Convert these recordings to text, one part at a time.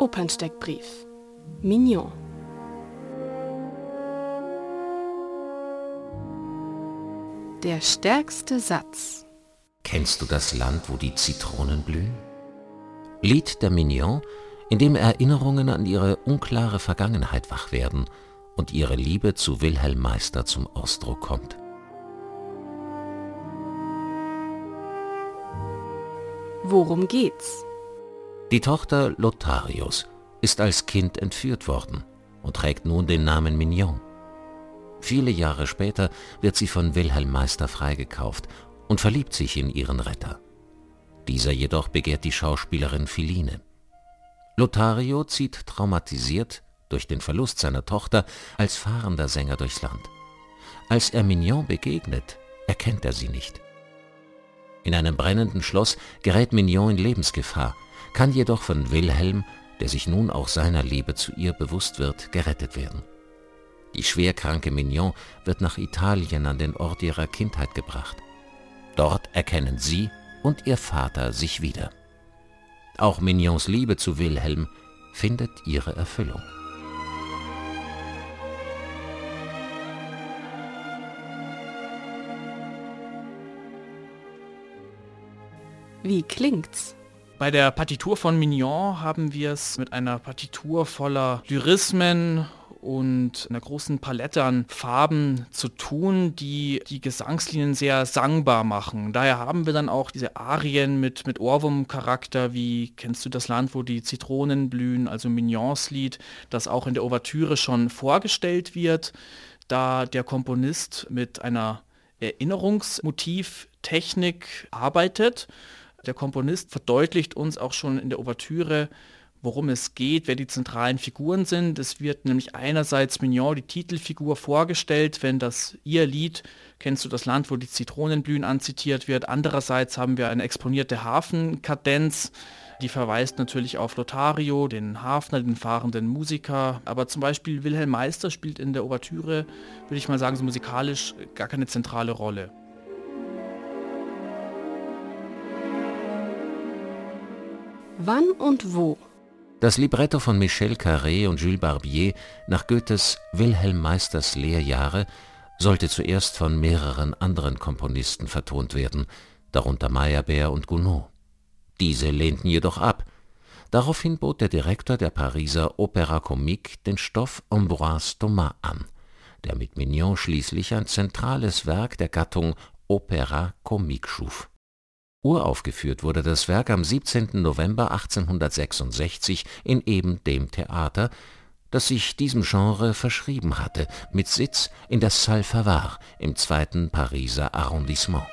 Opernsteckbrief. Mignon. Der stärkste Satz. Kennst du das Land, wo die Zitronen blühen? Lied der Mignon, in dem Erinnerungen an ihre unklare Vergangenheit wach werden und ihre Liebe zu Wilhelm Meister zum Ausdruck kommt. Worum geht's? Die Tochter Lotharios ist als Kind entführt worden und trägt nun den Namen Mignon. Viele Jahre später wird sie von Wilhelm Meister freigekauft und verliebt sich in ihren Retter. Dieser jedoch begehrt die Schauspielerin Philine. Lothario zieht traumatisiert durch den Verlust seiner Tochter als fahrender Sänger durchs Land. Als er Mignon begegnet, erkennt er sie nicht. In einem brennenden Schloss gerät Mignon in Lebensgefahr, kann jedoch von Wilhelm, der sich nun auch seiner Liebe zu ihr bewusst wird, gerettet werden. Die schwerkranke Mignon wird nach Italien an den Ort ihrer Kindheit gebracht. Dort erkennen sie und ihr Vater sich wieder. Auch Mignons Liebe zu Wilhelm findet ihre Erfüllung. Wie klingt's? Bei der Partitur von Mignon haben wir es mit einer Partitur voller Lyrismen und einer großen Palette an Farben zu tun, die die Gesangslinien sehr sangbar machen. Daher haben wir dann auch diese Arien mit, mit Ohrwurm-Charakter, wie kennst du das Land, wo die Zitronen blühen, also Mignons Lied, das auch in der Ouvertüre schon vorgestellt wird, da der Komponist mit einer Erinnerungsmotivtechnik arbeitet der Komponist verdeutlicht uns auch schon in der Ouvertüre, worum es geht, wer die zentralen Figuren sind. Es wird nämlich einerseits Mignon, die Titelfigur, vorgestellt, wenn das ihr Lied, kennst du das Land, wo die Zitronen blühen, anzitiert wird. Andererseits haben wir eine exponierte Hafenkadenz, die verweist natürlich auf Lothario, den Hafner, den fahrenden Musiker. Aber zum Beispiel Wilhelm Meister spielt in der Ouvertüre, würde ich mal sagen, so musikalisch gar keine zentrale Rolle. Wann und wo? Das Libretto von Michel Carré und Jules Barbier nach Goethes Wilhelm Meisters Lehrjahre sollte zuerst von mehreren anderen Komponisten vertont werden, darunter Meyerbeer und Gounod. Diese lehnten jedoch ab. Daraufhin bot der Direktor der Pariser Opéra Comique den Stoff Ambroise Thomas an, der mit Mignon schließlich ein zentrales Werk der Gattung Opéra Comique schuf Uraufgeführt wurde das Werk am 17. November 1866 in eben dem Theater, das sich diesem Genre verschrieben hatte, mit Sitz in der Salle Favart im zweiten Pariser Arrondissement.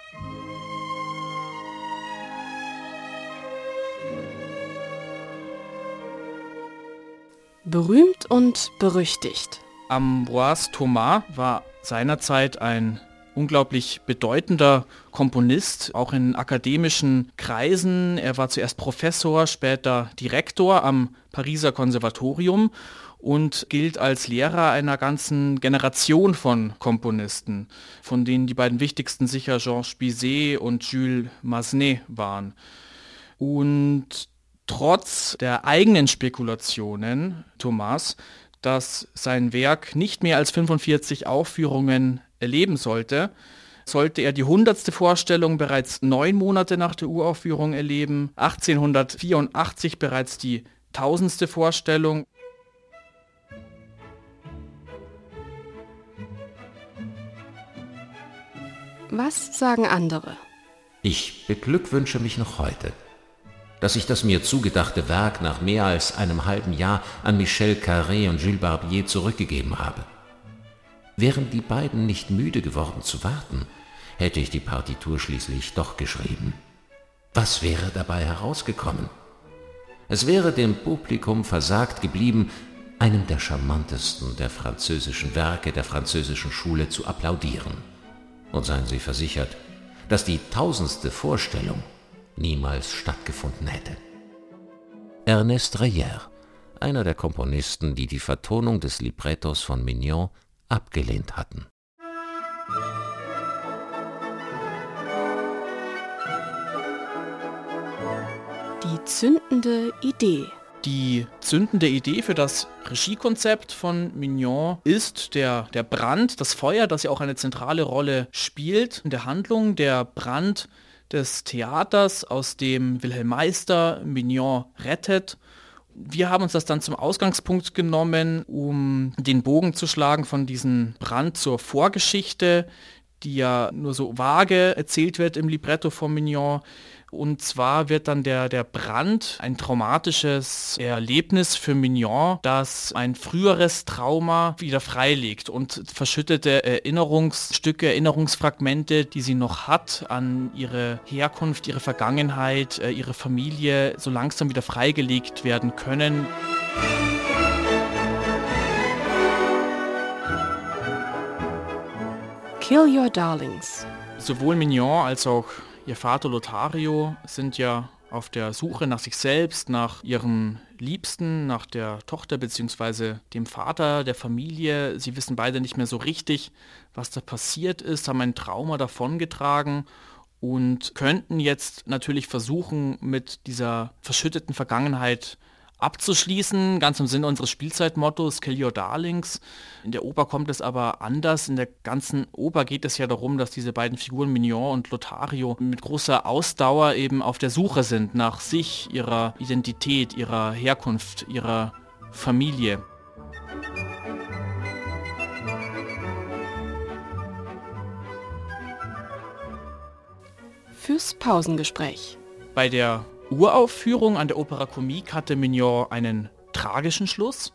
Berühmt und berüchtigt. Ambroise Thomas war seinerzeit ein unglaublich bedeutender Komponist, auch in akademischen Kreisen. Er war zuerst Professor, später Direktor am Pariser Konservatorium und gilt als Lehrer einer ganzen Generation von Komponisten, von denen die beiden wichtigsten sicher Georges Bizet und Jules Massenet waren. Und trotz der eigenen Spekulationen, Thomas, dass sein Werk nicht mehr als 45 Aufführungen erleben sollte, sollte er die hundertste Vorstellung bereits neun Monate nach der Uraufführung erleben, 1884 bereits die tausendste Vorstellung. Was sagen andere? Ich beglückwünsche mich noch heute, dass ich das mir zugedachte Werk nach mehr als einem halben Jahr an Michel Carré und Jules Barbier zurückgegeben habe. Wären die beiden nicht müde geworden zu warten, hätte ich die Partitur schließlich doch geschrieben. Was wäre dabei herausgekommen? Es wäre dem Publikum versagt geblieben, einem der charmantesten der französischen Werke der französischen Schule zu applaudieren. Und seien Sie versichert, dass die tausendste Vorstellung niemals stattgefunden hätte. Ernest Reyer, einer der Komponisten, die die Vertonung des Librettos von Mignon abgelehnt hatten. Die zündende Idee. Die zündende Idee für das Regiekonzept von Mignon ist der, der Brand, das Feuer, das ja auch eine zentrale Rolle spielt in der Handlung, der Brand des Theaters, aus dem Wilhelm Meister Mignon rettet. Wir haben uns das dann zum Ausgangspunkt genommen, um den Bogen zu schlagen von diesem Brand zur Vorgeschichte, die ja nur so vage erzählt wird im Libretto von Mignon. Und zwar wird dann der, der Brand ein traumatisches Erlebnis für Mignon, das ein früheres Trauma wieder freilegt und verschüttete Erinnerungsstücke, Erinnerungsfragmente, die sie noch hat an ihre Herkunft, ihre Vergangenheit, äh, ihre Familie, so langsam wieder freigelegt werden können. Kill Your Darlings. Sowohl Mignon als auch Ihr Vater Lothario sind ja auf der Suche nach sich selbst, nach ihrem Liebsten, nach der Tochter bzw. dem Vater der Familie. Sie wissen beide nicht mehr so richtig, was da passiert ist, haben ein Trauma davongetragen und könnten jetzt natürlich versuchen, mit dieser verschütteten Vergangenheit abzuschließen, ganz im Sinne unseres Spielzeitmottos Kill Your Darlings. In der Oper kommt es aber anders. In der ganzen Oper geht es ja darum, dass diese beiden Figuren Mignon und Lothario mit großer Ausdauer eben auf der Suche sind nach sich, ihrer Identität, ihrer Herkunft, ihrer Familie. Fürs Pausengespräch. Bei der Uraufführung an der Opera Comique hatte Mignon einen tragischen Schluss,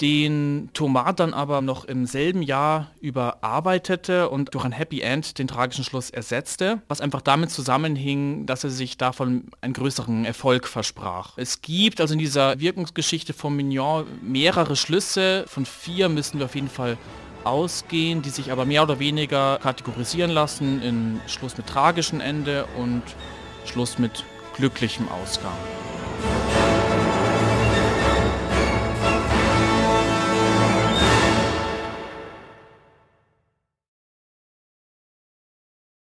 den Thomas dann aber noch im selben Jahr überarbeitete und durch ein Happy End den tragischen Schluss ersetzte, was einfach damit zusammenhing, dass er sich davon einen größeren Erfolg versprach. Es gibt also in dieser Wirkungsgeschichte von Mignon mehrere Schlüsse, von vier müssen wir auf jeden Fall ausgehen, die sich aber mehr oder weniger kategorisieren lassen in Schluss mit tragischem Ende und Schluss mit glücklichem Ausgang.